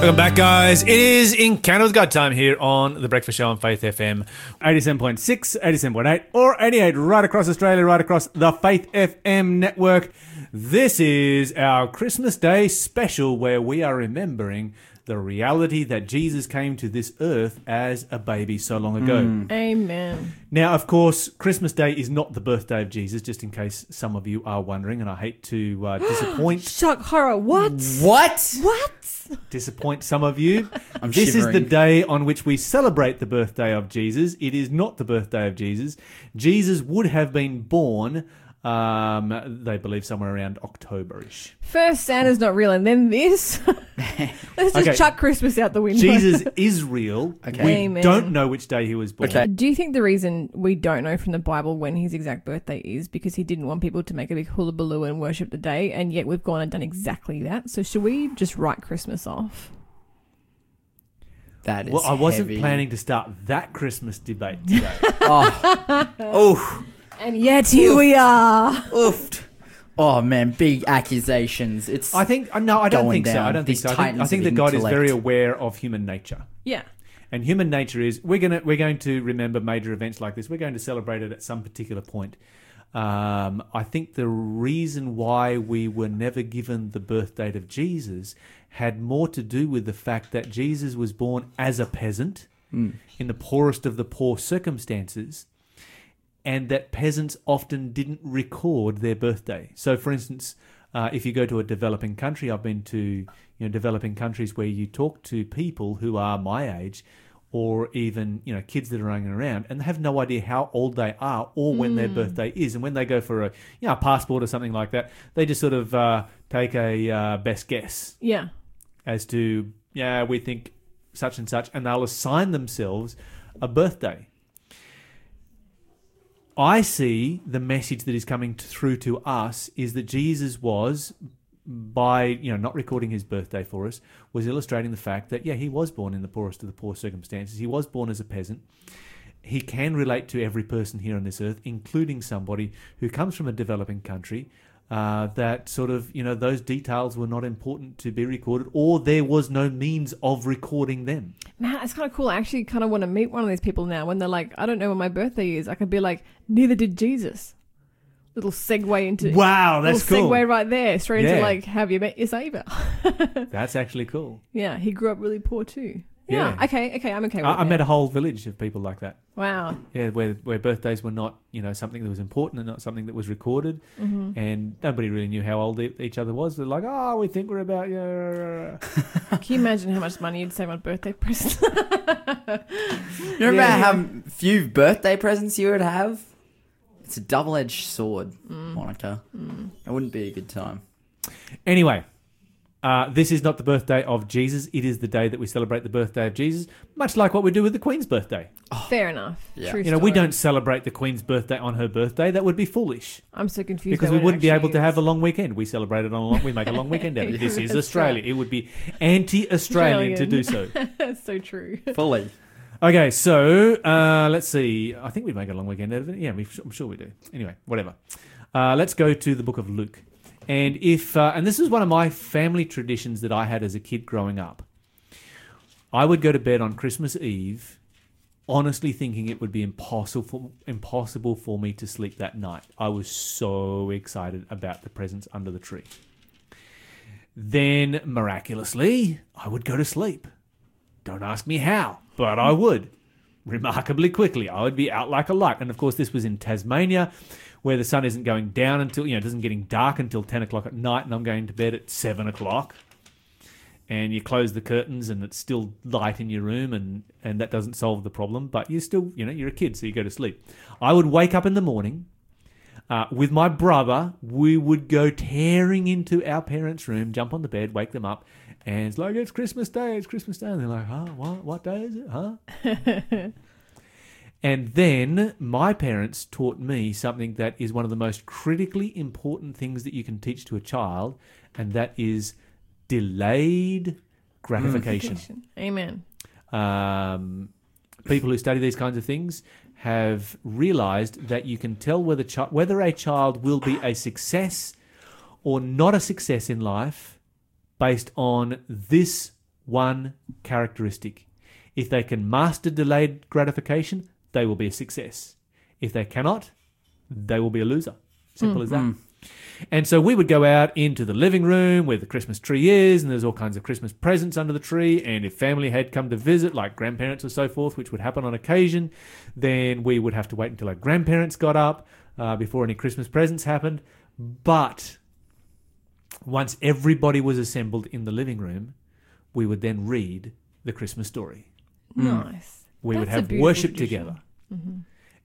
Welcome back, guys. It is Encounter with God time here on The Breakfast Show on Faith FM. 87.6, 87.8, or 88 right across Australia, right across the Faith FM network. This is our Christmas Day special where we are remembering the reality that Jesus came to this earth as a baby so long ago. Amen. Now, of course, Christmas Day is not the birthday of Jesus, just in case some of you are wondering, and I hate to uh, disappoint Shock horror. What? What? What? disappoint some of you. I'm this is the day on which we celebrate the birthday of Jesus. It is not the birthday of Jesus. Jesus would have been born, um, they believe, somewhere around Octoberish. First Santa's not real, and then this. Let's just Okay. chuck Christmas out the window. Jesus is real. Okay. We Amen. don't know which day he was born. Okay. Do you think the reason we don't know from the Bible when his exact birthday is because he didn't want people to make a big hullabaloo and worship the day, and yet we've gone and done exactly that? So should we just write Christmas off? That is. Well, I wasn't heavy. planning to start that Christmas debate today. Oh, oof, And yet here we are. oofed. Oh man, big accusations. It's. I think uh, no, I don't Going think so. I down. don't think These so. I think, I titans think of that God is intellect. very aware of human nature. Yeah. And human nature is we're gonna we're going to remember major events like this. We're going to celebrate it at some particular point. Um, I think the reason why we were never given the birth date of Jesus had more to do with the fact that Jesus was born as a peasant in the poorest of the poor circumstances, and that peasants often didn't record their birthday. So, for instance, uh, if you go to a developing country, I've been to you know developing countries where you talk to people who are my age, or even you know kids that are running around, and they have no idea how old they are or when their birthday is. And when they go for a you know a passport or something like that, they just sort of uh, take a uh, best guess Yeah. as to yeah we think such and such and they'll assign themselves a birthday i see the message that is coming through to us is that jesus was by you know not recording his birthday for us was illustrating the fact that yeah he was born in the poorest of the poor circumstances he was born as a peasant he can relate to every person here on this earth, including somebody who comes from a developing country. Uh, that sort of, you know, those details were not important to be recorded, or there was no means of recording them. Man, it's kind of cool. I actually kind of want to meet one of these people now when they're like, I don't know when my birthday is. I could be like, neither did Jesus. Little segue into. Wow, that's cool. segue right there, straight Yeah. into like, have you met your savior? That's actually cool. yeah, he grew up really poor too. Yeah. Yeah. Okay. Okay. I'm okay with I, I that. met a whole village of people like that. Wow. Yeah, where where birthdays were not, you know, something that was important and not something that was recorded, Mm-hmm. and nobody really knew how old e- each other was. They're like, oh, we think we're about yeah. Can you imagine how much money you'd save on birthday presents? you remember Yeah. how few birthday presents you would have? It's a double-edged sword, Mm. Monica. It wouldn't be a good time. Anyway, uh, this is not the birthday of Jesus. It is the day that we celebrate the birthday of Jesus, much like what we do with the Queen's birthday. Fair enough. Yeah. True You know, we story. don't celebrate the Queen's birthday on her birthday. That would be foolish I'm so confused because about we when it wouldn't be able actually to have a long weekend. We celebrate it on a long. We make a long weekend out of it. This is That's Australia. right. It would be anti-Australian to do so. That's so true. Fully. Okay, so uh, let's see. I think we make a long weekend out of it. Yeah, we, I'm sure we do. Anyway, whatever. Uh, let's go to the book of Luke. And if uh, and this is one of my family traditions that I had as a kid growing up. I would go to bed on Christmas Eve, honestly thinking it would be impossible impossible for me to sleep that night. I was so excited about the presents under the tree. Then miraculously, I would go to sleep. Don't ask me how, but I would. Remarkably quickly, I would be out like a light. And of course, this was in Tasmania, where the sun isn't going down until, you know, it doesn't getting dark until 10 o'clock at night, and I'm going to bed at 7 o'clock. And you close the curtains, and it's still light in your room, and, and that doesn't solve the problem, but you're still, you know, you're a kid, so you go to sleep. I would wake up in the morning. Uh, with my brother, we would go tearing into our parents' room, jump on the bed, wake them up, and it's like, it's Christmas Day, it's Christmas Day. And they're like, huh, what, what day is it, huh? and then my parents taught me something that is one of the most critically important things that you can teach to a child, and that is delayed gratification Amen. um, people who study these kinds of things have realized that you can tell whether chi- whether a child will be a success or not a success in life based on this one characteristic. If they can master delayed gratification, they will be a success. If they cannot, they will be a loser. Simple as that. And so we would go out into the living room where the Christmas tree is, and there's all kinds of Christmas presents under the tree. And if family had come to visit, like grandparents or so forth, which would happen on occasion, then we would have to wait until our grandparents got up uh, before any Christmas presents happened. But once everybody was assembled in the living room, we would then read the Christmas story. Nice. We would That's a have worship tradition. together.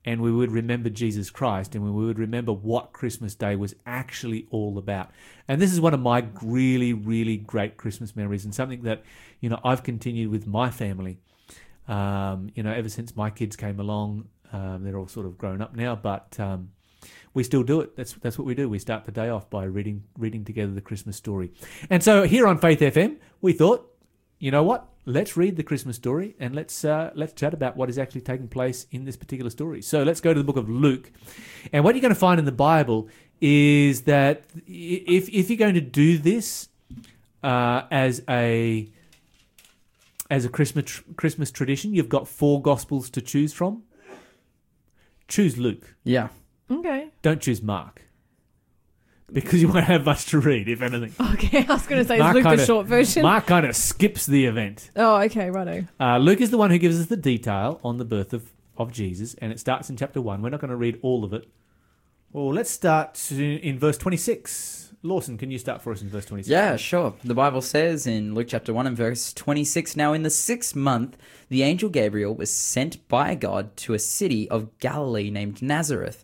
And we would remember Jesus Christ and we would remember what Christmas Day was actually all about. And this is one of my really, really great Christmas memories and something that, you know, I've continued with my family. Um, you know, ever since my kids came along, um, they're all sort of grown up now, but um, we still do it. That's that's what we do. We start the day off by reading reading together the Christmas story. And so here on Faith FM, we thought, you know what? Let's read the Christmas story and let's uh, let's chat about what is actually taking place in this particular story. So let's go to the book of Luke, and what you're going to find in the Bible is that if if you're going to do this uh, as a as a Christmas Christmas tradition, you've got four Gospels to choose from. Choose Luke. Yeah. Okay. Don't choose Mark. Because you won't have much to read, if anything. Okay, I was going to say, is Mark Luke kinda- short version? Mark kind of skips the event. Oh, okay, righto. Uh, Luke is the one who gives us the detail on the birth of, of Jesus, and it starts in chapter 1. We're not going to read all of it. Well, let's start in, in verse 26. Lawson, can you start for us in verse 26? Yeah, sure. The Bible says in Luke chapter 1 and verse 26 Now, in the sixth month, the angel Gabriel was sent by God to a city of Galilee named Nazareth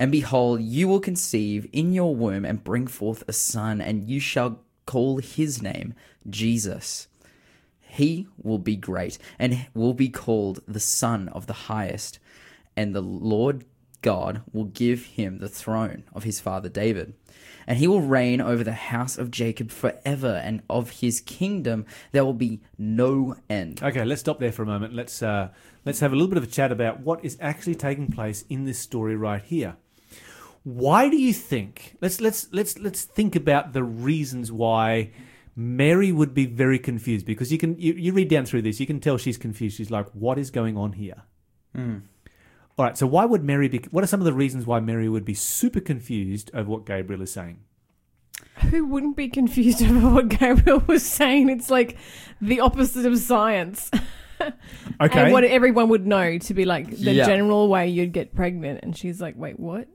And behold, you will conceive in your womb and bring forth a son, and you shall call his name Jesus. He will be great and will be called the Son of the Highest, and the Lord God will give him the throne of his father David. And he will reign over the house of Jacob forever, and of his kingdom there will be no end. Okay, let's stop there for a moment. Let's uh, let's have a little bit of a chat about what is actually taking place in this story right here. Why do you think? Let's let's let's let's think about the reasons why Mary would be very confused because you can you, you read down through this, you can tell she's confused. She's like, "What is going on here?" Hmm. All right, so why would Mary be? What are some of the reasons why Mary would be super confused over what Gabriel is saying? Who wouldn't be confused over what Gabriel was saying? It's like the opposite of science. Okay, And what everyone would know to be like the Yeah. general way you'd get pregnant. And she's like, wait, what?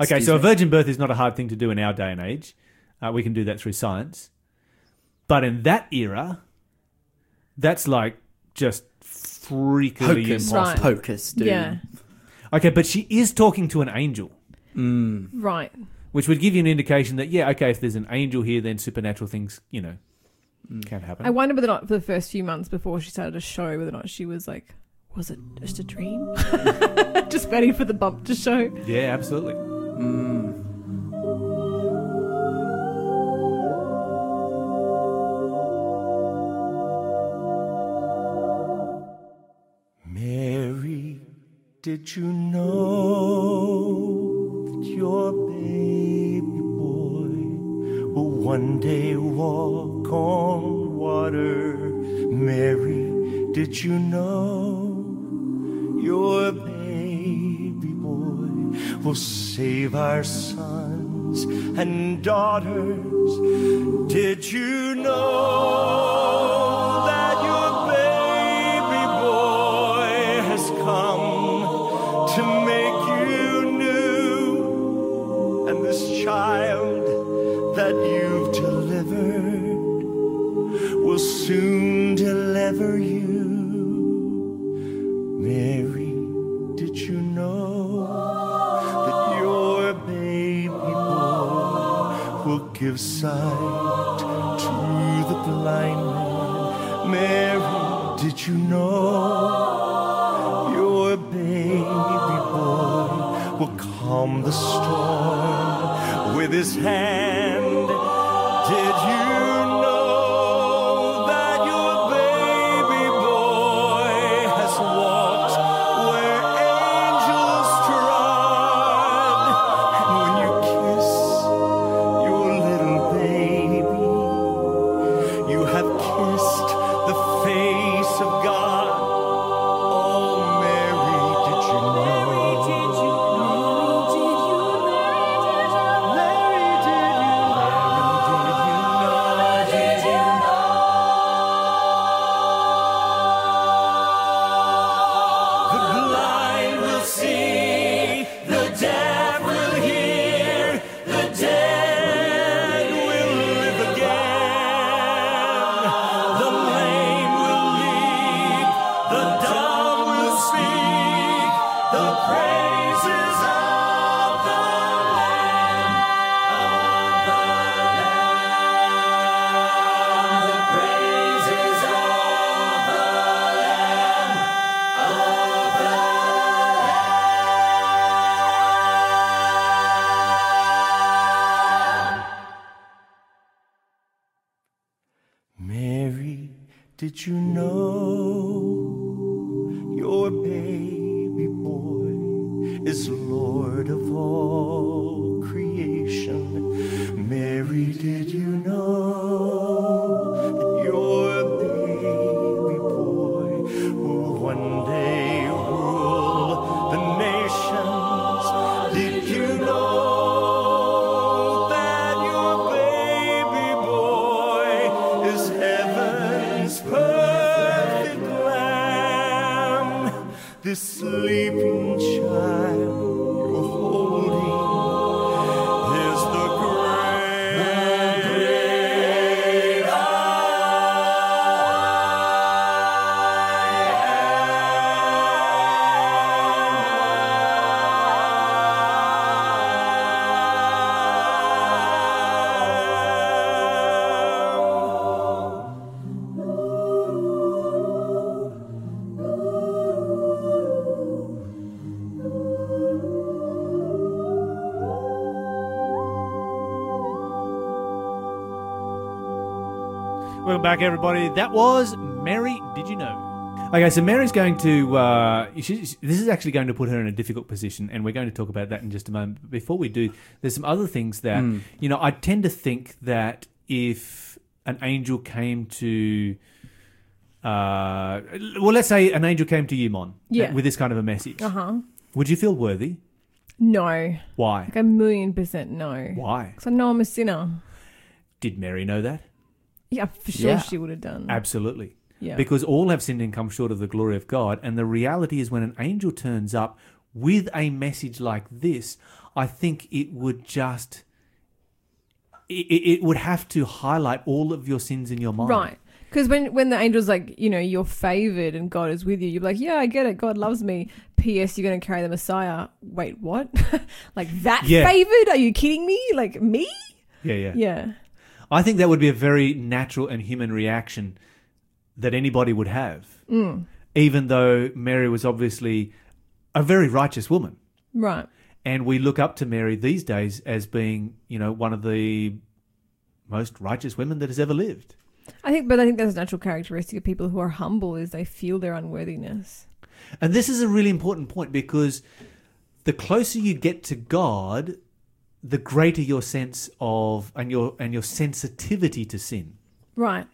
Okay, Excuse so a virgin birth is not a hard thing to do in our day and age. Uh, we can do that through science. But in that era, that's like just freakily Hocus Right. impossible. pocus, dude. Yeah. Okay, but she is talking to an angel, Mm. Right. which would give you an indication that, yeah, okay, if there's an angel here, then supernatural things, you know, can happen. I wonder whether or not for the first few months before she started a show, whether or not she was like, was it just a dream? just waiting for the bump to show. yeah, absolutely. Mm. Mary, did you know that your baby boy will one day walk on water? Mary, did you know your baby will save our sons and daughters? Did you know give sight to the blind man Mary, did you know your baby boy will calm the storm with his hand? Welcome back, everybody. That was Mary. Did you know? Okay, so Mary's going to. Uh, she's, this is actually going to put her in a difficult position, and we're going to talk about that in just a moment. But before we do, there's some other things that you know. I tend to think that if an angel came to, uh, well, let's say an angel came to you, Mon, Yeah. with this kind of a message, Uh huh. would you feel worthy? No. Why? Like a million percent no. Why? Because I know I'm a sinner. Did Mary know that? Yeah, for sure Yeah. she would have done. Absolutely. Yeah. Because all have sinned and come short of the glory of God. And the reality is, when an angel turns up with a message like this, I think it would just. It, it it would have to highlight all of your sins in your mind. Right. Because when, when the angel's like, you know, you're favored and God is with you, you're like, yeah, I get it. God loves me. P.S. You're going to carry the Messiah. Wait, what? like that Yeah. favored? Are you kidding me? Like me? Yeah, yeah, Yeah. I think that would be a very natural and human reaction that anybody would have. Mm. Even though Mary was obviously a very righteous woman. Right. And we look up to Mary these days as being, you know, one of the most righteous women that has ever lived. I think, but I think that's a natural characteristic of people who are humble is they feel their unworthiness. And this is a really important point because the closer you get to God, the greater your sense of and your and your sensitivity to sin. Right.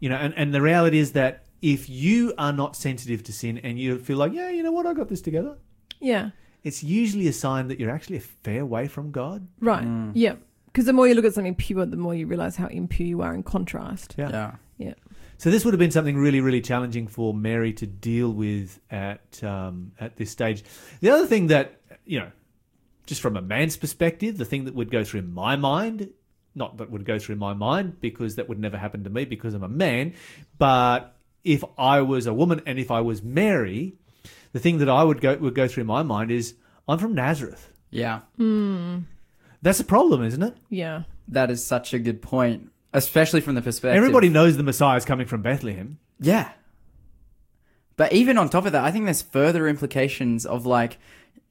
You know, and, and the reality is that if you are not sensitive to sin and you feel like, yeah, you know what, I got this together, Yeah. it's usually a sign that you're actually a fair way from God. Right. Yeah. Because the more you look at something pure, the more you realize how impure you are in contrast. Yeah. Yeah. Yeah. So this would have been something really, really challenging for Mary to deal with at um, at this stage. The other thing that you know, just from a man's perspective, the thing that would go through my mind, not that would go through my mind because that would never happen to me because I'm a man, but if I was a woman and if I was Mary, the thing that I would go would go through my mind is I'm from Nazareth. Yeah. Hmm. That's a problem, isn't it? Yeah. That is such a good point, especially from the perspective. Everybody knows the Messiah is coming from Bethlehem. Yeah. But even on top of that, I think there's further implications of like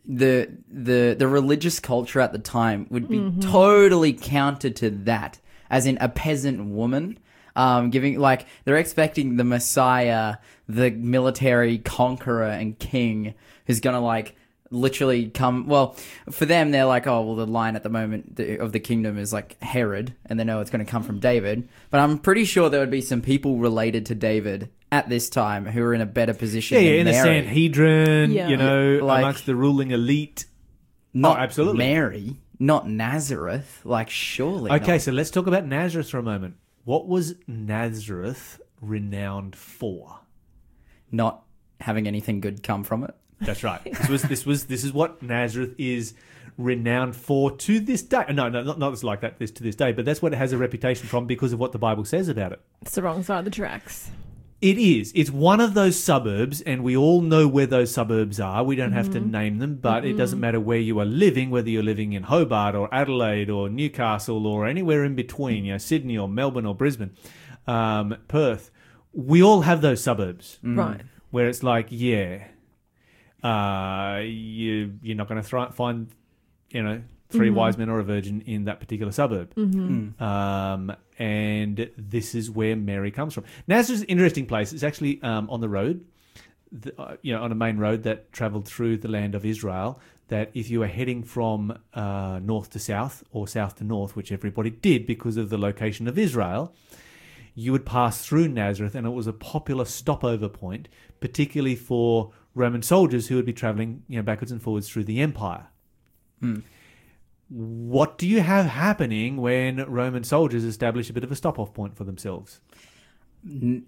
the the the religious culture at the time would be totally counter to that, as in a peasant woman. Um, giving like they're expecting the Messiah, the military conqueror and king, who's gonna like literally come. Well, for them, they're like, oh, well, the line at the moment of the kingdom is like Herod, and they know it's going to come from David. But I'm pretty sure there would be some people related to David at this time who are in a better position. Yeah, yeah, in than the Sanhedrin, Yeah. you know, Like- amongst the ruling elite. Oh, not Oh, absolutely. Mary, not Nazareth. Like, surely. Okay, not. so let's talk about Nazareth for a moment. What was Nazareth renowned for? not having anything good come from it. That's right. This was this was this is what Nazareth is renowned for to this day. No, no, not, not just like that. This to this day, but that's what it has a reputation from because of what the Bible says about it. It's the wrong side of the tracks. It is. It's one of those suburbs, and we all know where those suburbs are. We don't have to name them, but it doesn't matter where you are living, whether you're living in Hobart or Adelaide or Newcastle or anywhere in between, you know, Sydney or Melbourne or Brisbane, um, Perth. We all have those suburbs Right. where it's like, yeah, uh, you you're not going to thri- find, you know, 3 wise men or a virgin in that particular suburb. Um, and this is where Mary comes from. Nazareth is an interesting place. It's actually um, on the road, the, uh, you know, on a main road that travelled through the land of Israel. That if you were heading from uh, north to south or south to north, which everybody did because of the location of Israel, you would pass through Nazareth, and it was a popular stopover point, particularly for Roman soldiers who would be traveling, you know, backwards and forwards through the empire. What do you have happening when Roman soldiers establish a bit of a stop-off point for themselves?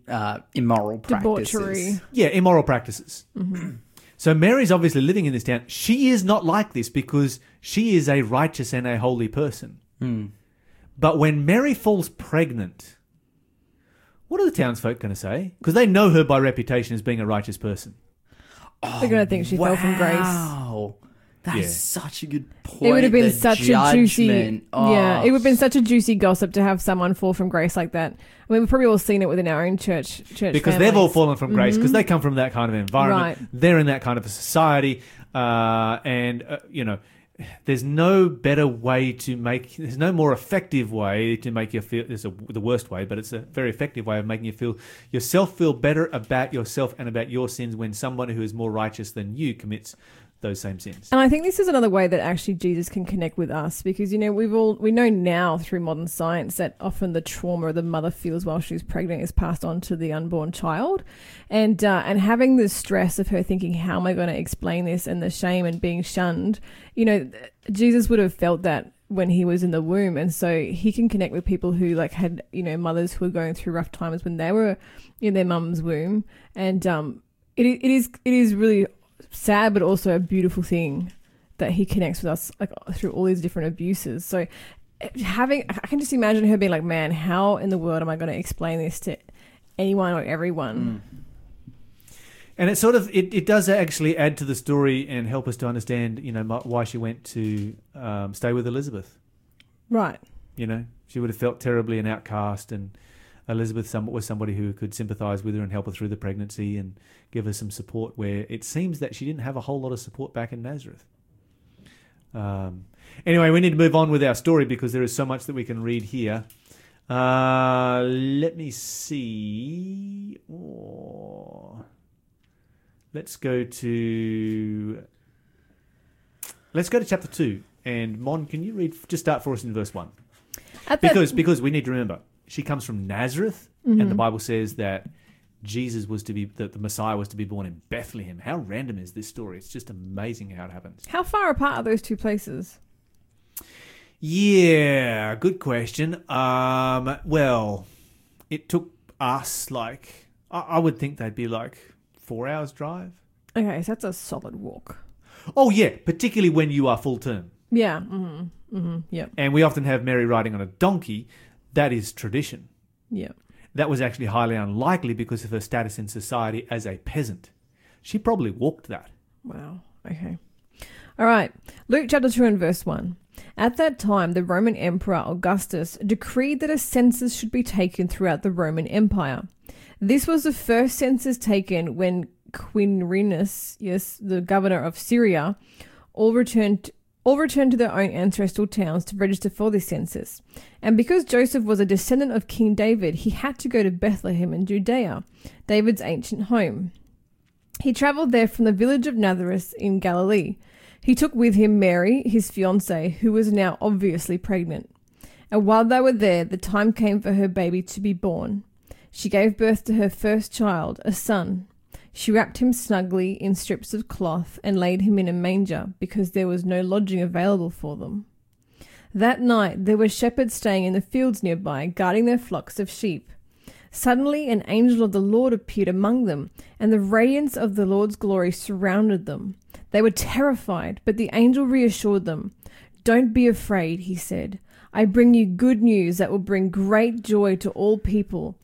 Uh, immoral practices. Debauchery. Yeah, immoral practices. So Mary's obviously living in this town. She is not like this because she is a righteous and a holy person. But when Mary falls pregnant, what are the townsfolk going to say? Because they know her by reputation as being a righteous person. They're going to think she fell from grace. Wow. That is Yeah. such a good point. It would have been The such a juicy, judgment. Oh, yeah. It would have been such a juicy gossip to have someone fall from grace like that. I mean, we've probably all seen it within our own church. Church because they've all families. fallen from grace because they come from that kind of environment. Right. They're in that kind of a society, uh, and uh, you know, there's no better way to make. There's no more effective way to make you feel. It's a, the worst way, but it's a very effective way of making you feel yourself feel better about yourself and about your sins when someone who is more righteous than you commits those same sins. And I think this is another way that actually Jesus can connect with us because you know we've all we know now through modern science that often the trauma the mother feels while she's pregnant is passed on to the unborn child, and uh, and having the stress of her thinking how am I going to explain this and the shame and being shunned, you know, Jesus would have felt that when he was in the womb. And so he can connect with people who like had you know mothers who were going through rough times when they were in their mum's womb. And um it, it is it is really sad but also a beautiful thing that he connects with us like through all these different abuses. So having i can just imagine her being like man how in the world am i going to explain this to anyone or everyone? And it sort of it, it does actually add to the story and help us to understand, you know, why she went to um, stay with Elizabeth. right. You know, she would have felt terribly an outcast, and Elizabeth some, was somebody who could sympathise with her and help her through the pregnancy and give her some support. Where it seems that she didn't have a whole lot of support back in Nazareth. Um, anyway, we need to move on with our story because there is so much that we can read here. Uh, let me see. Oh. Let's go to. Let's go to chapter two. And Mon, can you read? Just start for us in verse one At that- because because we need to remember she comes from Nazareth, Mm-hmm. and the Bible says that Jesus was to be that the Messiah was to be born in Bethlehem. How random is this story? It's just amazing how it happens. how far apart are those two places Yeah, good question. Um, well, it took us like I, I would think they'd be like four hours drive. okay so that's a solid walk Oh yeah, particularly when you are full term. yeah mm-hmm mm-hmm yep And we often have Mary riding on a donkey. That is tradition. Yeah. That was actually highly unlikely because of her status in society as a peasant. She probably walked that. Wow. Okay. All right. Luke chapter 2 and verse 1. At that time, the Roman Emperor Augustus decreed that a census should be taken throughout the Roman Empire. This was the first census taken when Quirinius, yes, the governor of Syria, all returned all returned to their own ancestral towns to register for this census. And because Joseph was a descendant of King David, he had to go to Bethlehem in Judea, David's ancient home. He traveled there from the village of Nazareth in Galilee. He took with him Mary, his fiancée, who was now obviously pregnant. And while they were there, the time came for her baby to be born. She gave birth to her first child, a son. She wrapped him snugly in strips of cloth and laid him in a manger because there was no lodging available for them. That night there were shepherds staying in the fields nearby, guarding their flocks of sheep. Suddenly an angel of the Lord appeared among them, and the radiance of the Lord's glory surrounded them. They were terrified, but the angel reassured them. Don't be afraid, he said. I bring you good news that will bring great joy to all people.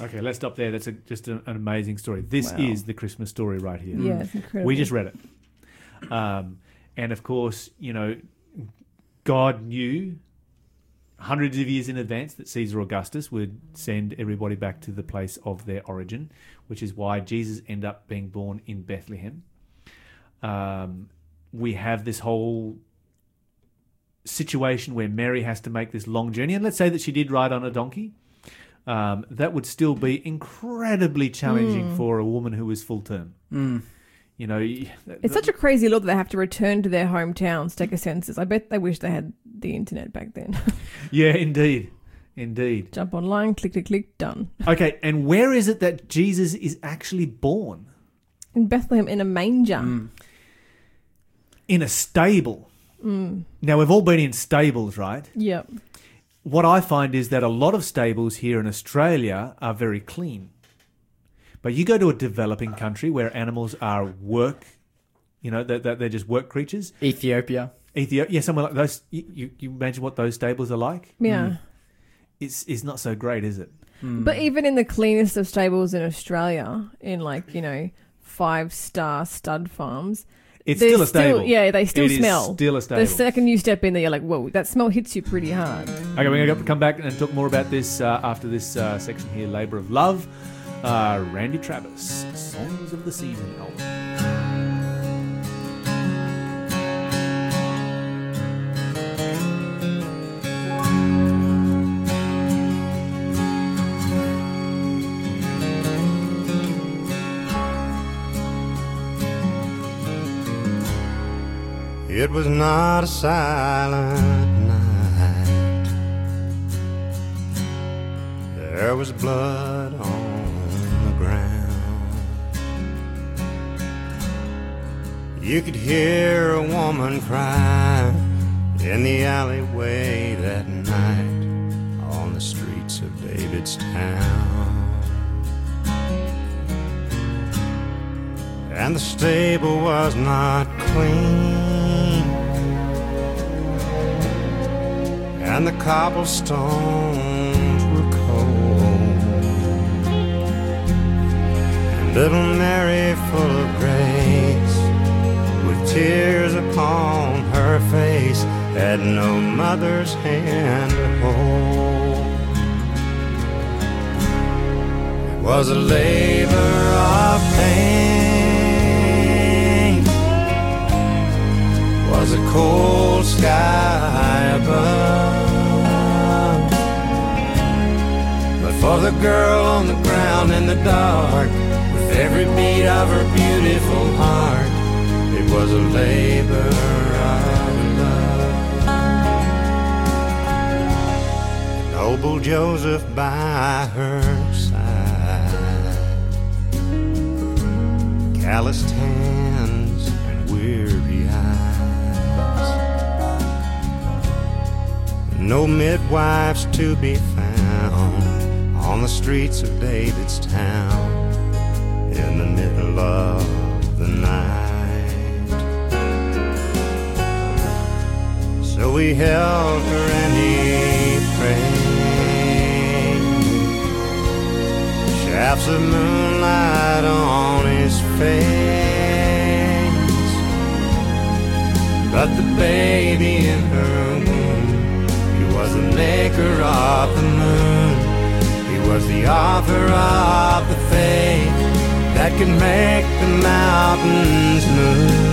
Okay, let's stop there. That's a, just an, an amazing story. This Wow. is the Christmas story right here. Yeah, it's incredible. We just read it. Um, and of course, you know, God knew hundreds of years in advance that Caesar Augustus would send everybody back to the place of their origin, which is why Jesus ended up being born in Bethlehem. Um, we have this whole situation where Mary has to make this long journey, and let's say that she did ride on a donkey. Um, that would still be incredibly challenging for a woman who is full term. You know, It's such a crazy law that they have to return to their hometowns to take a census. I bet they wish they had the internet back then. yeah, indeed, indeed. Jump online, click, click, click, done. Okay, and where is it that Jesus is actually born? In Bethlehem, in a manger. Mm. In a stable. Now we've all been in stables, right? Yep. What I find is that a lot of stables here in Australia are very clean. But you go to a developing country where animals are work, you know, that they're, they're just work creatures. Ethiopia. Ethiopia, yeah, somewhere like those. You, you, you imagine what those stables are like? Yeah. Hmm. It's it's not so great, is it? Hmm. But even in the cleanest of stables in Australia, in like, you know, five star stud farms, It's they're still a stable. yeah, they still It is smell. still a stable. The second you step in there, you're like, whoa, that smell hits you pretty hard. Okay, we're going to come back and talk more about this uh, after this uh, section here Labour of Love. Uh, Randy Travis, Songs of the Season album. It was not a silent night. There was blood on the ground. You could hear a woman cry in the alleyway that night on the streets of David's town. and the stable was not clean, and the cobblestones were cold, and little Mary, full of grace, with tears upon her face, had no mother's hand to hold. It was a labor of pain. Was a cold sky above. For the girl on the ground in the dark, with every beat of her beautiful heart, it was a labor of love. Noble Joseph by her side, calloused hands and weary eyes. No midwives to be found on the streets of David's town, in the middle of the night. So we held her and he prayed. Shafts of moonlight on his face, but the baby in her womb, he was the maker of the moon. Was the author of the faith that could make the mountains move.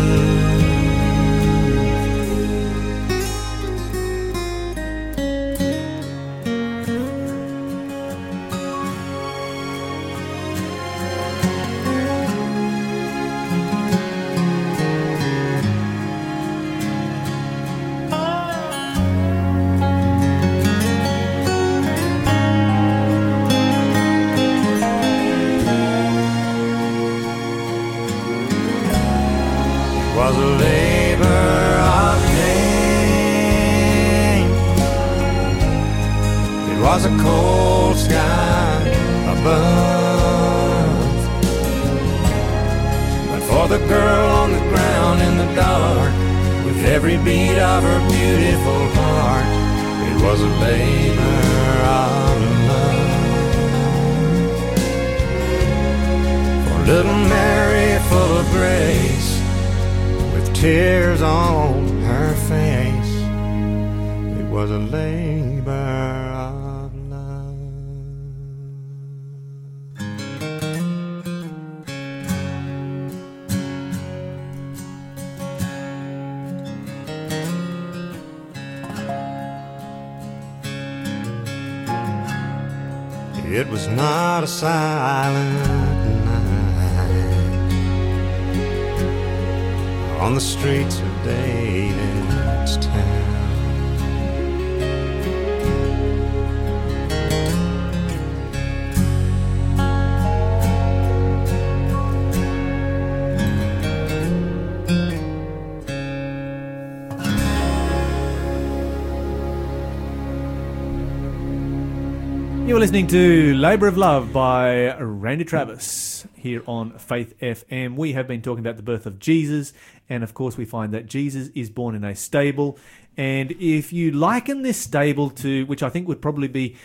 Listening to Labour of Love by Randy Travis here on Faith FM. We have been talking about the birth of Jesus, and of course, we find that Jesus is born in a stable. And if you liken this stable to, which I think would probably be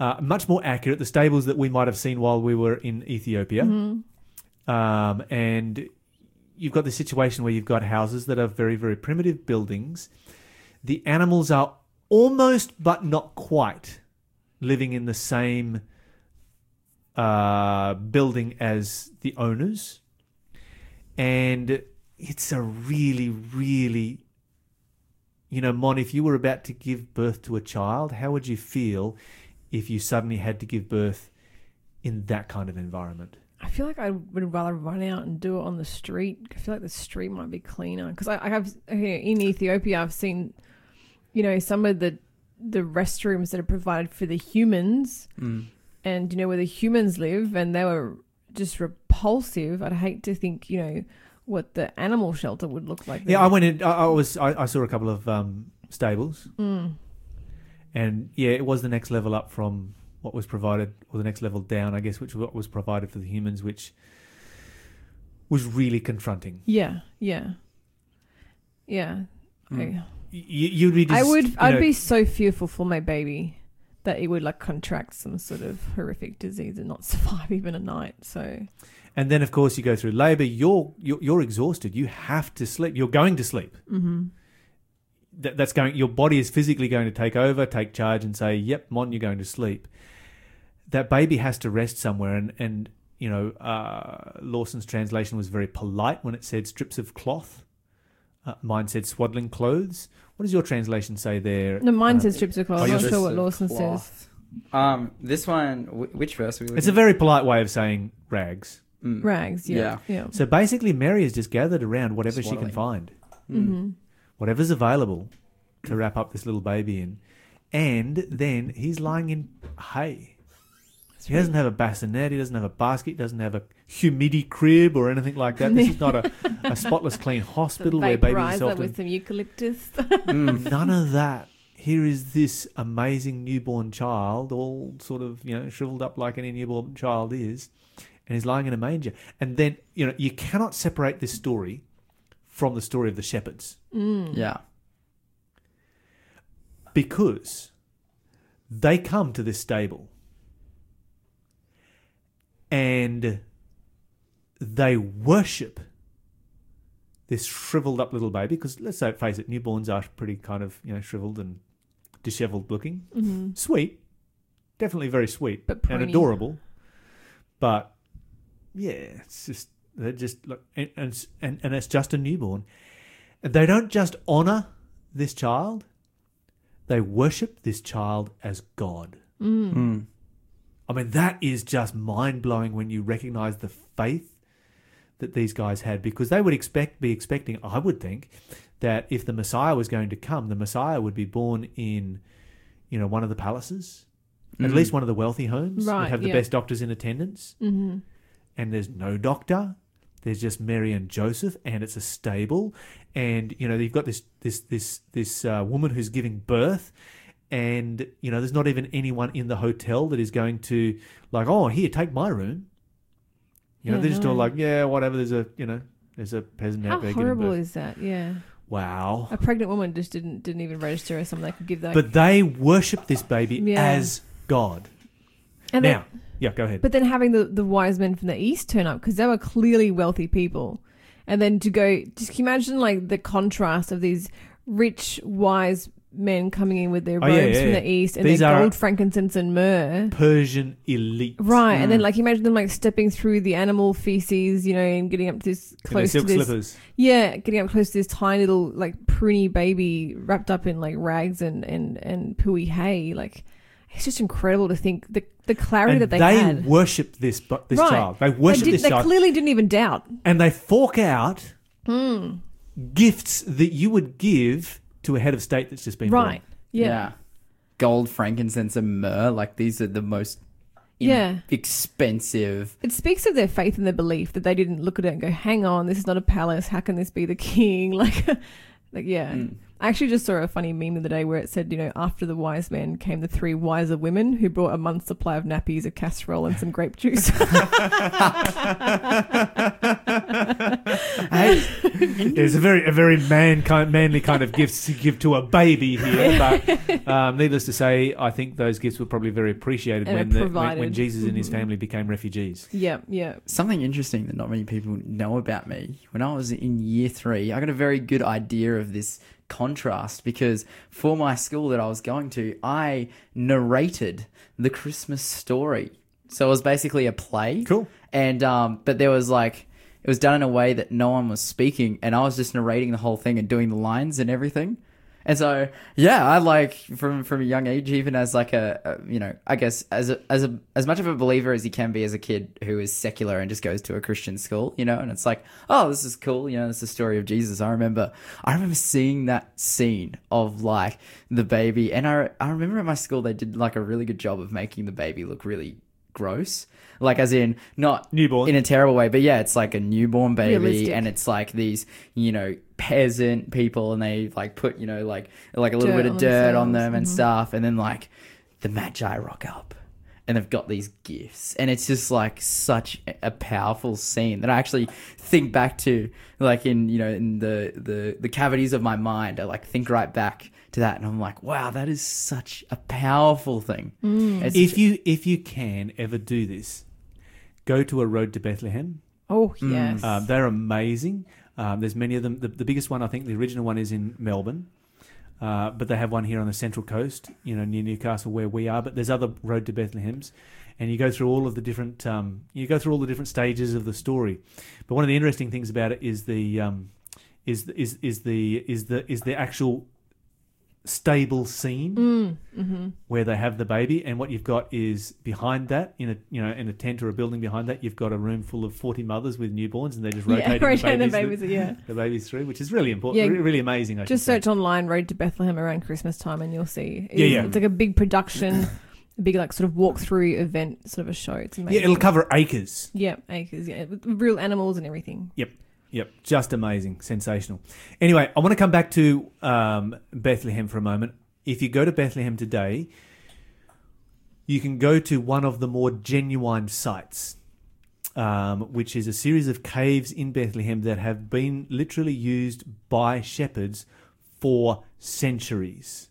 uh, much more accurate, the stables that we might have seen while we were in Ethiopia, um, and you've got the situation where you've got houses that are very, very primitive buildings. The animals are almost, but not quite, living in the same uh, building as the owners. And it's a really, really, you know, Mon, if you were about to give birth to a child, how would you feel if you suddenly had to give birth in that kind of environment? I feel like I would rather run out and do it on the street. I feel like the street might be cleaner because I, I have in Ethiopia. I've seen, you know, some of the the restrooms that are provided for the humans, and you know where the humans live, and they were just repulsive. I'd hate to think, you know, what the animal shelter would look like. Yeah. I went in. I, I was. I, I saw a couple of um, stables, Mm. and yeah, it was the next level up from what was provided, or the next level down, I guess, which was what was provided for the humans, which was really confronting. Yeah, yeah, yeah. I, You, you'd be. Just, I would. I'd know, be so fearful for my baby that it would like contract some sort of horrific disease and not survive even a night. So And then, of course, you go through labour. You're you're, you're exhausted. You have to sleep. You're going to sleep. mm-hmm. That, that's going. Your body is physically going to take over, take charge, and say, "Yep, Mon, you're going to sleep." That baby has to rest somewhere, and and you know, uh, Lawson's translation was very polite when it said strips of cloth. Uh, mine said swaddling clothes. What does your translation say there? no, mine Uh, says strips of cloth. I'm not sure what Lawson says. Um, this one, wh- which verse are we It's a looking very polite way of saying rags. Mm. Rags. Yeah. Yeah. So basically, Mary has just gathered around whatever she can Swaddling. find. Mm-hmm. whatever's available to wrap up this little baby in. And then he's lying in hay. He doesn't have a bassinet, he doesn't have a basket, he doesn't have a humidity crib or anything like that. This is not a, a spotless clean hospital where babies are Vaporizer often. with some eucalyptus. Mm. None of that. Here is this amazing newborn child, all sort of, you know, shriveled up like any newborn child is, and he's lying in a manger. And then, you know, you cannot separate this story from the story of the shepherds. Mm. Yeah. because they come to this stable and they worship this shriveled up little baby because let's say face it newborns are pretty kind of you know shriveled and disheveled looking. Hmm sweet. Definitely very sweet But and adorable. But yeah it's just they're just like and and, it's- and and it's just a newborn. They don't just honor this child they worship this child as god. Mm. I mean, that is just mind blowing when you recognize the faith that these guys had because they would expect be expecting, I would think, that if the Messiah was going to come, the Messiah would be born in, you know, one of the palaces, at Mm. least one of the wealthy homes, would Right, have the yeah. best doctors in attendance, hmm and there's no doctor. There's just Mary and Joseph, and it's a stable, and you know you've got this this this this uh, woman who's giving birth, and you know there's not even anyone in the hotel that is going to like, oh, here, take my room. You know, Yeah, they're just all like, yeah, whatever. There's a you know, there's a peasant How out there horrible is that? Yeah, wow. a pregnant woman just didn't didn't even register as something that could give that. But they worship this baby Yeah. as God. and now, then, yeah, go ahead. but then having the the wise men from the east turn up because they were clearly wealthy people, and then to go, just imagine like the contrast of these rich wise men coming in with their Oh, robes yeah, yeah, from yeah. the east and These their are- gold, frankincense, and myrrh. Persian elite. Right, and then Mm. like imagine them like stepping through the animal feces, you know, and getting up to this In their close to silk this, slippers. yeah, getting up close to this tiny little like pruny baby wrapped up in like rags and and and pooey hay. Like it's just incredible to think the the clarity And that they, they had. worship this bu- this child. They worship did, this they child, clearly didn't even doubt. and they fork out Hmm. gifts that you would give to a head of state that's just been born. Right. Yeah. Gold, frankincense, and myrrh. Like these are the most in- Yeah. expensive. It speaks of their faith and their belief that they didn't look at it and go, "Hang on, this is not a palace. How can this be the king?" Like, like yeah. Mm. I actually just saw a funny meme the other day where it said, you know, after the wise men came the three wiser women who brought a month's supply of nappies, a casserole, and some grape juice. It's a very a very man kind, manly kind of gifts to give to a baby here, but um, needless to say, I think those gifts were probably very appreciated when, the, when when Jesus and his Mhm. family became refugees. yeah, yeah. Something interesting that not many people know about me. When I was in year three, I got a very good idea of this contrast because for my school that I was going to, I narrated the Christmas story. So it was basically a play. Cool. And um, but there was like it was done in a way that no one was speaking, and I was just narrating the whole thing and doing the lines and everything. And so, yeah, I like from from a young age, even as like a, a you know, I guess as a, as a as much of a believer as you can be as a kid who is secular and just goes to a Christian school, you know, and it's like, oh, this is cool, you know, this is the story of Jesus. I remember, I remember seeing that scene of like the baby, and I I remember at my school they did like a really good job of making the baby look really gross, like as in not Newborn. in a terrible way, but yeah, it's like a newborn baby, Realistic. and it's like these, you know, peasant people, and they like put, you know, like like a little Dirt bit of on dirt on them and mhm. stuff, and then like the magi rock up, and they've got these gifts, and it's just like such a powerful scene that I actually think back to, like in you know in the the the cavities of my mind, I like think right back to that, and I'm like, wow, that is such a powerful thing. Mm. If you if you can ever do this, go to a road to Bethlehem. Oh yes. Um, they're amazing. Um, there's many of them. The, the biggest one, I think, the original one is in Melbourne, uh, but they have one here on the Central Coast, you know, near Newcastle where we are. But there's other road to Bethlehems, and you go through all of the different um, you go through all the different stages of the story. But one of the interesting things about it is the um, is is is the is the is the actual stable scene mm, hmm where they have the baby, and what you've got is behind that in a you know in a tent or a building behind that, you've got a room full of forty mothers with newborns, and they're just Yeah, rotating, rotating the the babies, babies. Yeah. the babies through, which is really important, Yeah. re- really amazing. I Just should say. search online "Road to Bethlehem" around Christmas time, and you'll see. It's, Yeah, yeah. It's like a big production, a big like sort of walkthrough event, sort of a show. It's amazing. Yeah, it'll cover acres. Yeah, acres. Yeah, with real animals and everything. Yep, just amazing, sensational. Anyway, I want to come back to um, Bethlehem for a moment. If you go to Bethlehem today, you can go to one of the more genuine sites, um, which is a series of caves in Bethlehem that have been literally used by shepherds for centuries.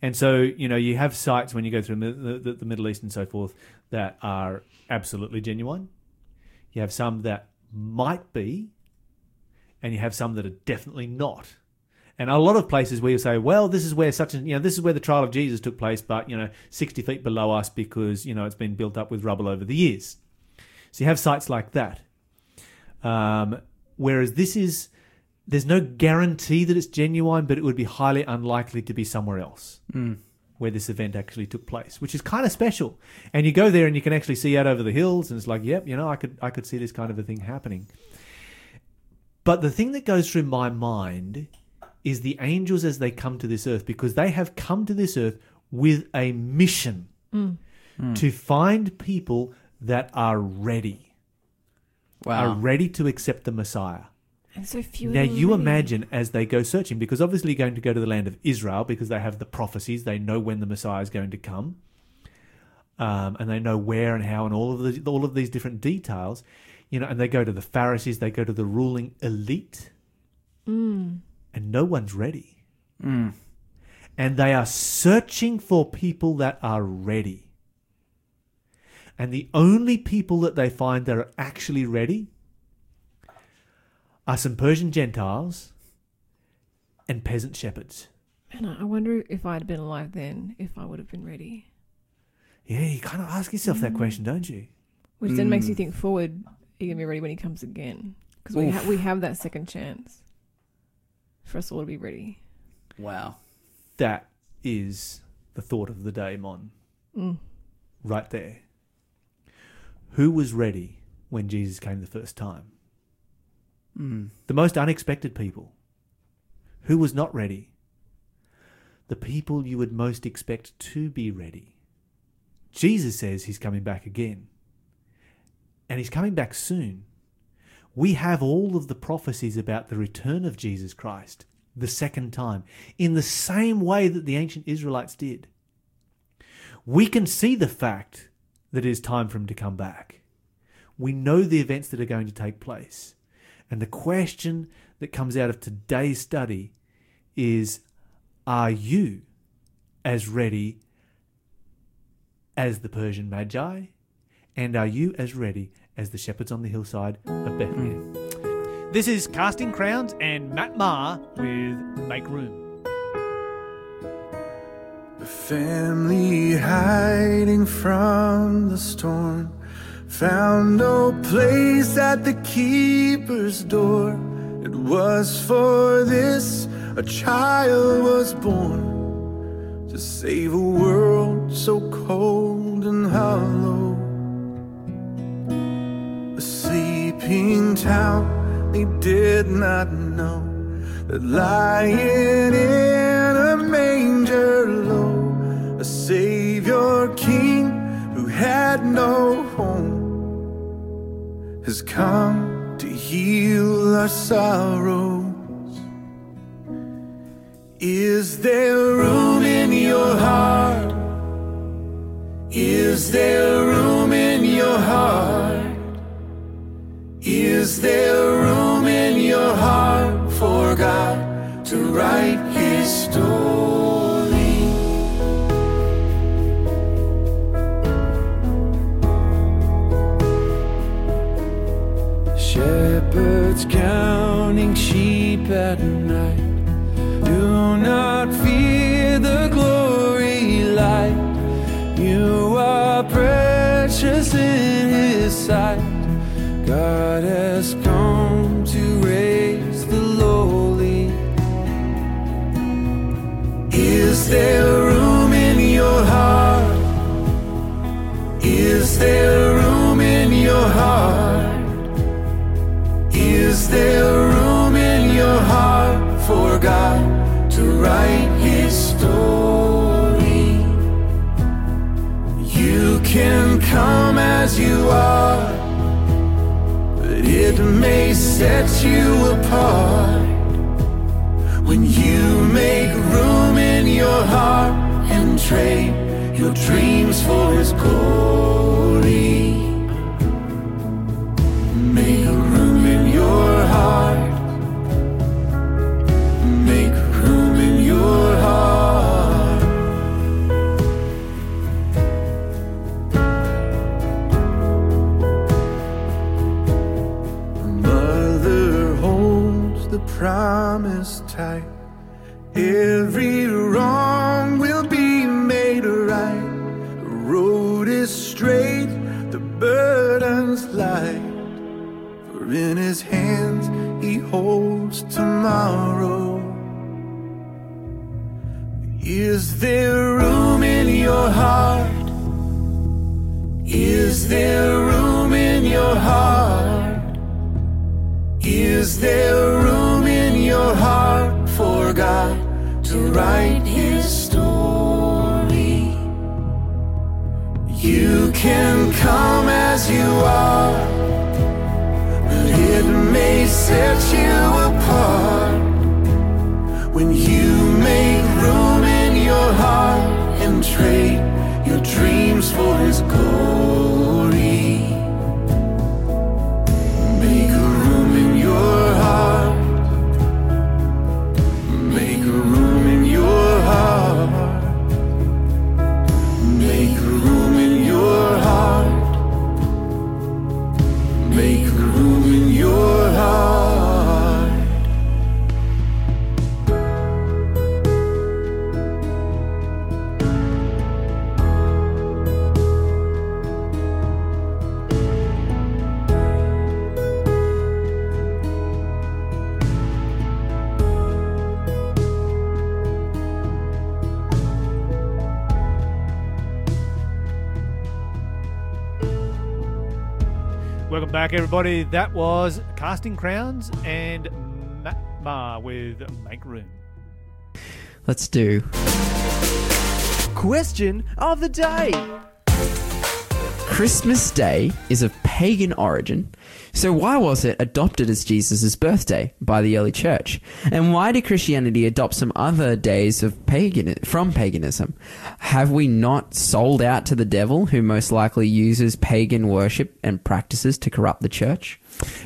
And so, you know, you have sites when you go through the, the, the Middle East and so forth that are absolutely genuine. You have some that might be, and you have some that are definitely not. And a lot of places where you say, well, this is where such and you know, this is where the trial of Jesus took place, but you know, sixty feet below us because you know it's been built up with rubble over the years. So you have sites like that. Um, whereas this is, there's no guarantee that it's genuine, but it would be highly unlikely to be somewhere else where this event actually took place, which is kind of special. And you go there and you can actually see out over the hills, and it's like, yep, you know, I could I could see this kind of a thing happening. But the thing that goes through my mind is the angels as they come to this earth, because they have come to this earth with a mission to find people that are ready, are ready to accept the Messiah. And so few. Now you really- imagine as they go searching, because obviously you're going to go to the land of Israel because they have the prophecies, they know when the Messiah is going to come, um, and they know where and how and all of the, all of these different details, you know. And they go to the Pharisees, they go to the ruling elite, mm. and no one's ready, mm. and they are searching for people that are ready. And the only people that they find that are actually ready are some Persian Gentiles and peasant shepherds. And I I wonder if I'd been alive then, if I would have been ready. Yeah, you kind of ask yourself that mm. question, don't you? Which then makes you think forward. Are you gonna be ready when he comes again? Because we Oof. ha- we have that second chance for us all to be ready. Wow. That is the thought of the day, Mon. Mm. Right there. Who was ready when Jesus came the first time? Mm. The most unexpected people. Who was not ready? The people you would most expect to be ready. Jesus says he's coming back again. And he's coming back soon. We have all of the prophecies about the return of Jesus Christ the second time in the same way that the ancient Israelites did. We can see the fact that it is time for him to come back. We know the events that are going to take place. And the question that comes out of today's study is Are you as ready as the Persian Magi? And are you as ready as the shepherds on the hillside of Bethlehem? Hmm. This is Casting Crowns and Matt Maher with Make Room. A family hiding from the storm found no place at the keeper's door. It was for this a child was born to save a world so cold and hollow. Sleeping town they did not know that lying in a manger low, a savior king who had no home has come to heal our sorrows. Is there room in your heart? Is there room in your heart? Is there room in your heart for God to write his story? Shepherds counting sheep at night. Do not fear the glory light. You are precious in his sight. God has come to raise the lowly. Is there room in your heart? Is there room in your heart? Is there room in your heart for God to write his story? You can come as you are it may set you apart when you make room in your heart and trade your dreams for his glory. Promise tight. Every wrong will be made right. The road is straight, the burden's light. For in his hands he holds tomorrow. Is there room in your heart? Is there room in your heart? Is there room your heart for God to write his story? You can come as you are, but it may set you apart when you make room in your heart and trade your dreams for his glory. Back, everybody. That was Casting Crowns and Matt Maher with Make Room. Let's do. Question of the day. Christmas Day is of pagan origin, so why was it adopted as Jesus' birthday by the early church? And why did Christianity adopt some other days of pagan from paganism? Have we not sold out to the devil, who most likely uses pagan worship and practices to corrupt the church?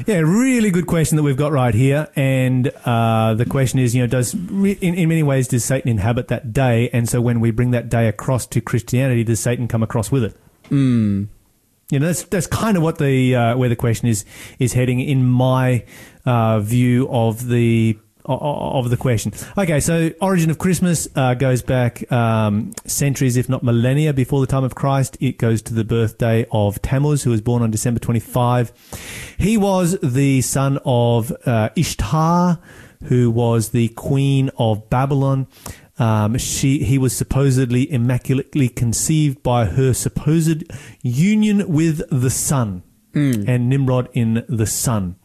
Yeah, really good question that we've got right here. And uh, the question is, you know, does re- in, in many ways does Satan inhabit that day? And so when we bring that day across to Christianity, does Satan come across with it? Hmm. You know, that's that's kind of what the uh, where the question is is heading in my uh, view of the of the question. Okay, so origin of Christmas uh, goes back um, centuries, if not millennia, before the time of Christ. It goes to the birthday of Tammuz, who was born on December twenty five. He was the son of uh, Ishtar, who was the queen of Babylon. Um, she he was supposedly immaculately conceived by her supposed union with the sun and Nimrod in the sun.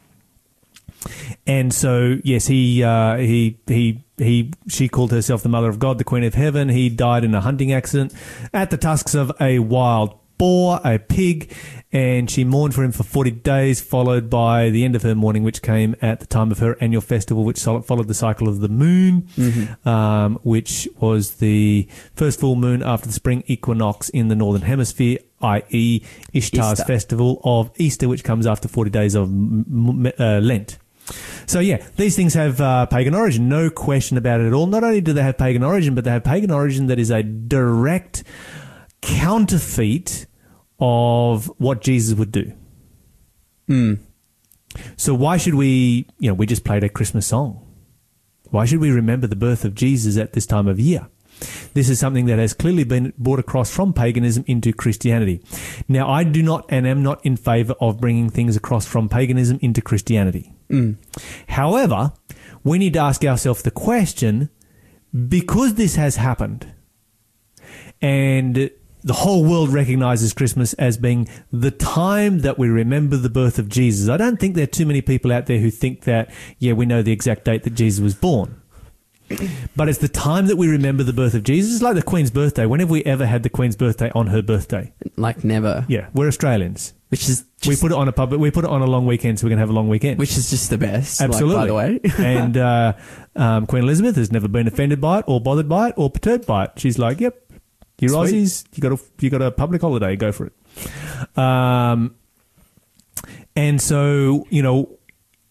And so, yes, he uh, he he he she called herself the mother of God, the queen of heaven. He died in a hunting accident at the tusks of a wild boar, a pig, and she mourned for him for 40 days, followed by the end of her mourning, which came at the time of her annual festival, which followed the cycle of the moon, um, which was the first full moon after the spring equinox in the northern hemisphere, i.e., Ishtar's Easter. festival of Easter, which comes after 40 days of uh, Lent. So yeah, these things have uh, pagan origin, no question about it at all. Not only do they have pagan origin, but they have pagan origin that is a direct counterfeit of what Jesus would do. Hmm. So why should we, you know, we just played a Christmas song. Why should we remember the birth of Jesus at this time of year? This is something that has clearly been brought across from paganism into Christianity. Now, I do not and am not in favor of bringing things across from paganism into Christianity. Hmm. However, we need to ask ourselves the question because this has happened and the whole world recognizes Christmas as being the time that we remember the birth of Jesus. I don't think there are too many people out there who think that, yeah, we know the exact date that Jesus was born. But it's the time that we remember the birth of Jesus. It's like the Queen's birthday. When have we ever had the Queen's birthday on her birthday? Like never. Yeah, we're Australians. Which is just, we put it on a public. We put it on a long weekend, so we can have a long weekend. which is just the best. like, Absolutely. by the way. and uh, um, Queen Elizabeth has never been offended by it, or bothered by it, or perturbed by it. She's like, "Yep, you're Sweet. Aussies. You got a you got a public holiday. Go for it." Um, and so you know.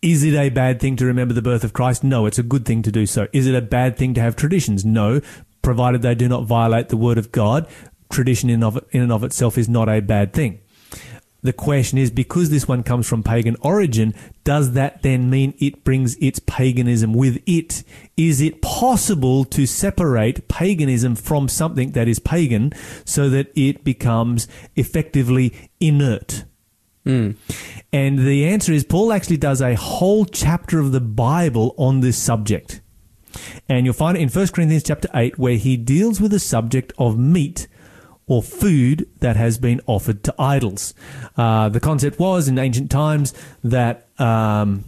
Is it a bad thing to remember the birth of Christ? No, it's a good thing to do so. Is it a bad thing to have traditions? No, provided they do not violate the word of God. Tradition in, of, in and of itself is not a bad thing. The question is because this one comes from pagan origin, does that then mean it brings its paganism with it? Is it possible to separate paganism from something that is pagan so that it becomes effectively inert? Hmm. And the answer is Paul actually does a whole chapter of the Bible on this subject. And you'll find it in 1 Corinthians chapter 8 where he deals with the subject of meat or food that has been offered to idols. Uh, the concept was in ancient times that um,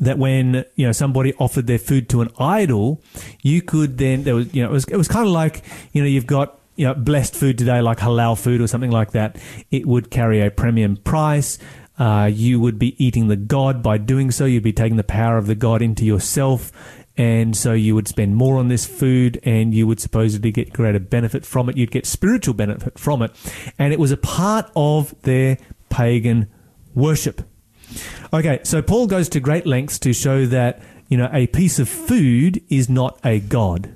that when you know somebody offered their food to an idol, you could then there was you know it was it was kind of like you know you've got you know blessed food today like halal food or something like that. It would carry a premium price. Uh, you would be eating the god by doing so. You'd be taking the power of the god into yourself. And so you would spend more on this food and you would supposedly get greater benefit from it. You'd get spiritual benefit from it. And it was a part of their pagan worship. Okay, so Paul goes to great lengths to show that, you know, a piece of food is not a god.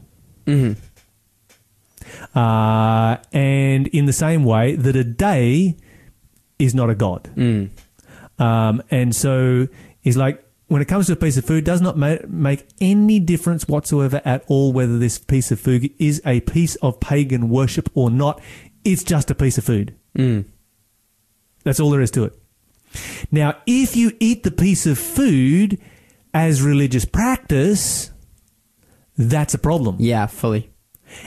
Uh, and in the same way that a day is not a god. Um, and so he's like, when it comes to a piece of food, does not ma- make any difference whatsoever at all whether this piece of food is a piece of pagan worship or not. It's just a piece of food. Mm. That's all there is to it. Now, if you eat the piece of food as religious practice, that's a problem. Yeah, fully.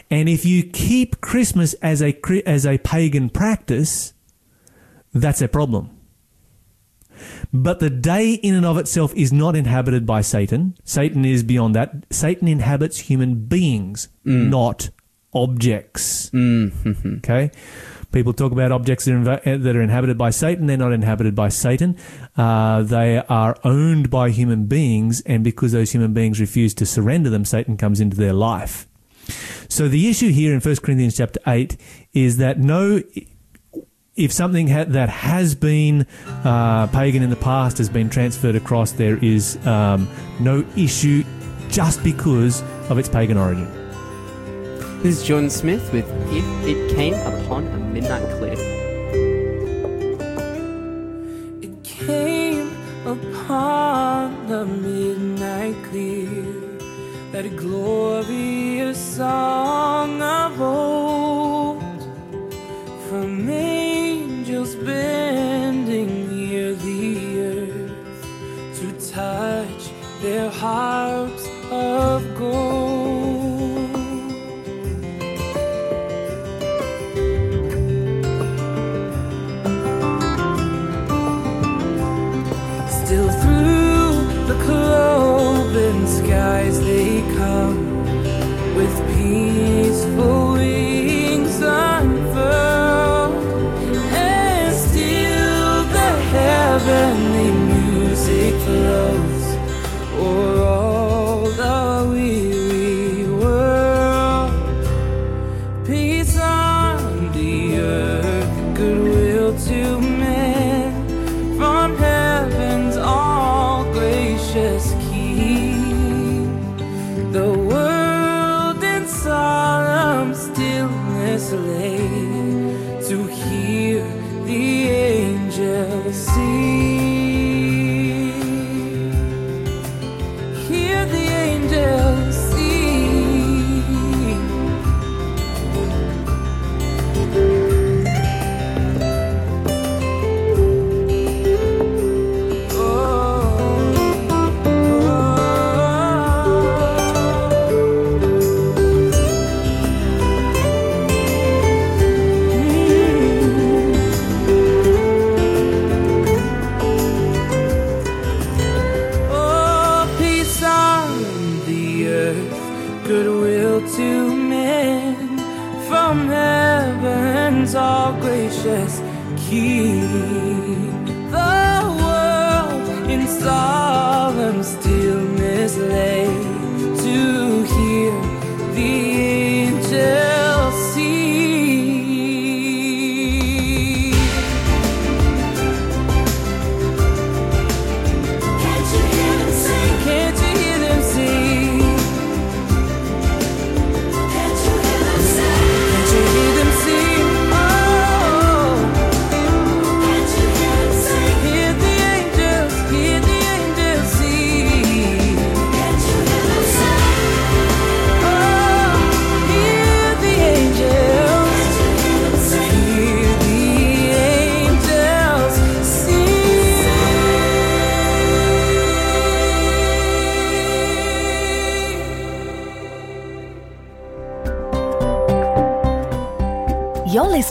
And if you keep Christmas as a as a pagan practice, that's a problem. But the day in and of itself is not inhabited by Satan. Satan is beyond that. Satan inhabits human beings, mm. not objects. Mm-hmm. Okay? People talk about objects that are, inv- eh, that are inhabited by Satan. They're not inhabited by Satan. Uh, they are owned by human beings, and because those human beings refuse to surrender them, Satan comes into their life. So the issue here in 1 Corinthians chapter 8 is that no, if something ha- that has been uh, pagan in the past has been transferred across, there is um, no issue just because of its pagan origin. This is Jordan Smith with If It Came Upon a Midnight Clear. It came upon the midnight clear that glorious song of old from angels bending near the earth to touch their harps of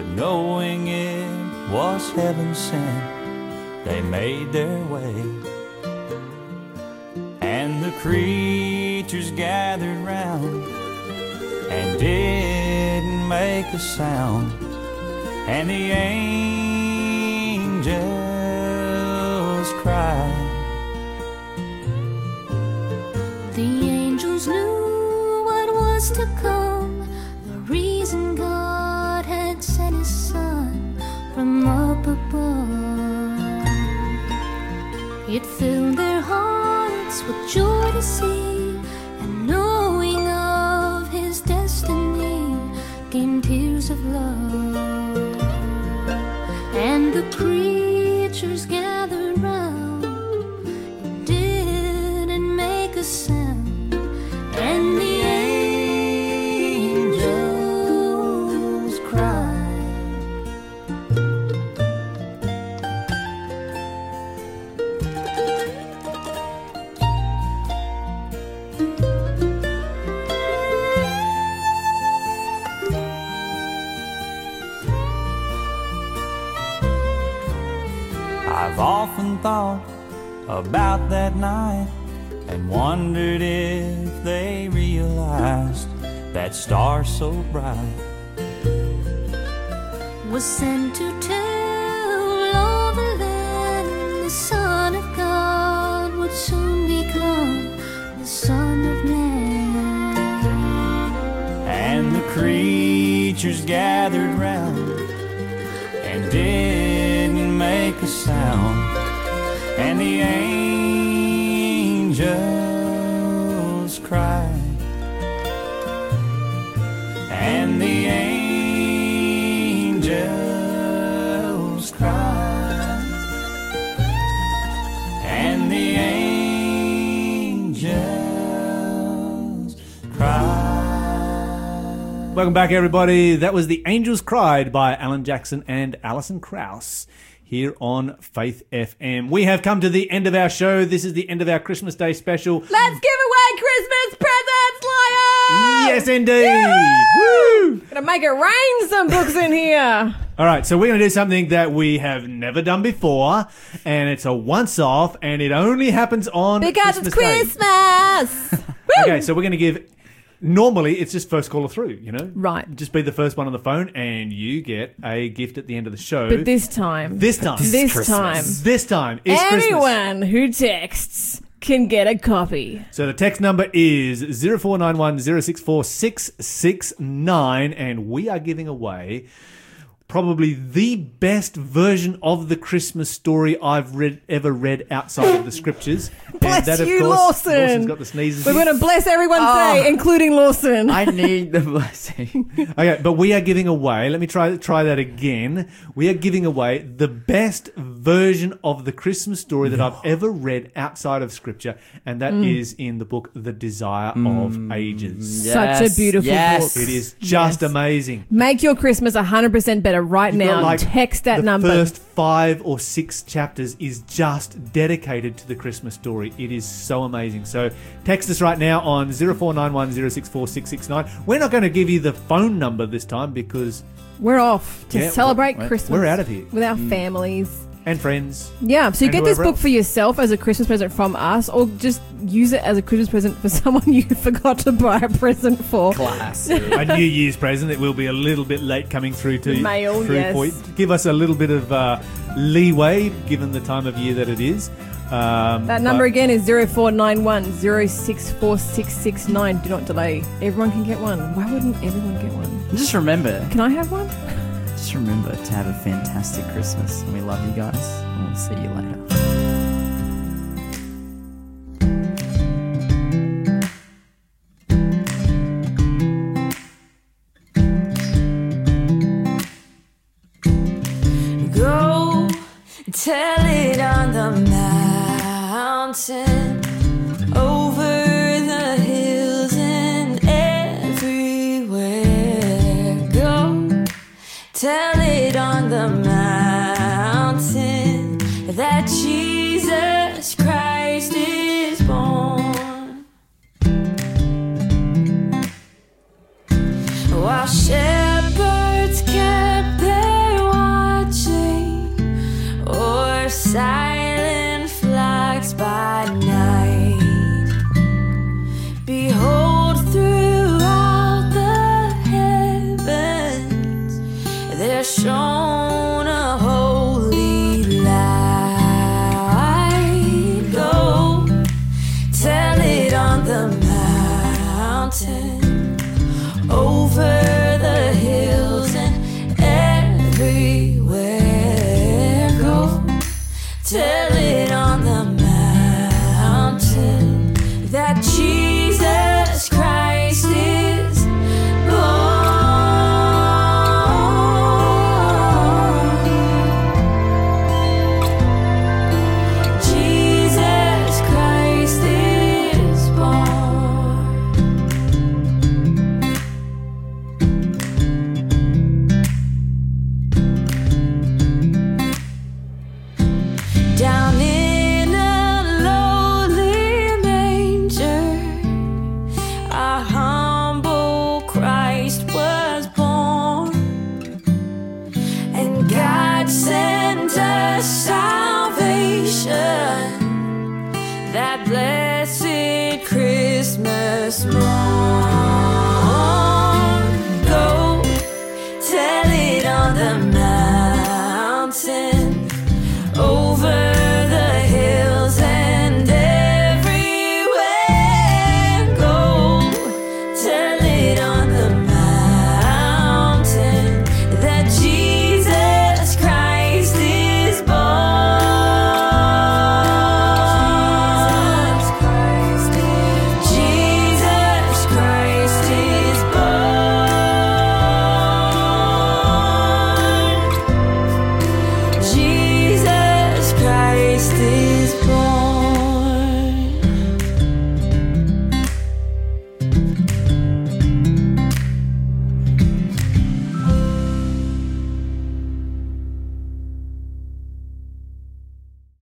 But knowing it was heaven sent, they made their way. And the creatures gathered round and didn't make a sound. And the angels cried. The angels knew what was to come, It filled their hearts with joy to see, and knowing of his destiny came tears of love. And the creatures And the angels cried. And the angels cried. And the angels cried. Welcome back, everybody. That was The Angels Cried by Alan Jackson and Alison Krauss here on Faith FM. We have come to the end of our show. This is the end of our Christmas Day special. Let's give away Christmas presents, Lion! Yes, indeed. Woo! Gonna make it rain some books in here. All right, so we're going to do something that we have never done before, and it's a once off, and it only happens on Because it's Christmas Day. Christmas! Okay, so we're going to give. Normally, it's just first caller through, you know? Right. Just be the first one on the phone, and you get a gift at the end of the show. But this time, This time. this time, This time is Christmas. anyone who texts can get a copy. So the text number is 0491 064 669, and we are giving away probably the best version of the Christmas story I've read ever read outside of the scriptures. Bless and that, of you, course, Lawson. Lawson's got the sneezes. We're going to bless everyone Oh. Ah. day, including Lawson. I need the blessing. Okay, but we are giving away. Let me try try that again. We are giving away the best version of the Christmas story that I've ever read outside of Scripture, and that mm. is in the book "The Desire mm, of Ages." Such a beautiful yes. book. It is just Yes. amazing. Make your Christmas 100% better right You've now. like, Text that number the first five or six chapters is just dedicated to the Christmas story. It is so amazing. So text us right now on 0491 We're not going to give you the phone number this time because We're off to Yeah, celebrate we're- Christmas. we're out of here. With our mm. families. And friends. Yeah, so you get this book else. for yourself as a Christmas present from us, or just use it as a Christmas present for someone you forgot to buy a present for. Class. a New Year's present. It will be a little bit late coming through to The mail, through yes. for you. Give us a little bit of uh, leeway, given the time of year that it is. Um, That number but- again is 0491 064669. Do not delay. Everyone can get one. Why wouldn't everyone get one? Just remember, Can I have one? Just remember to have a fantastic Christmas. And we love you guys. And we'll see you later. tell it on the mountain.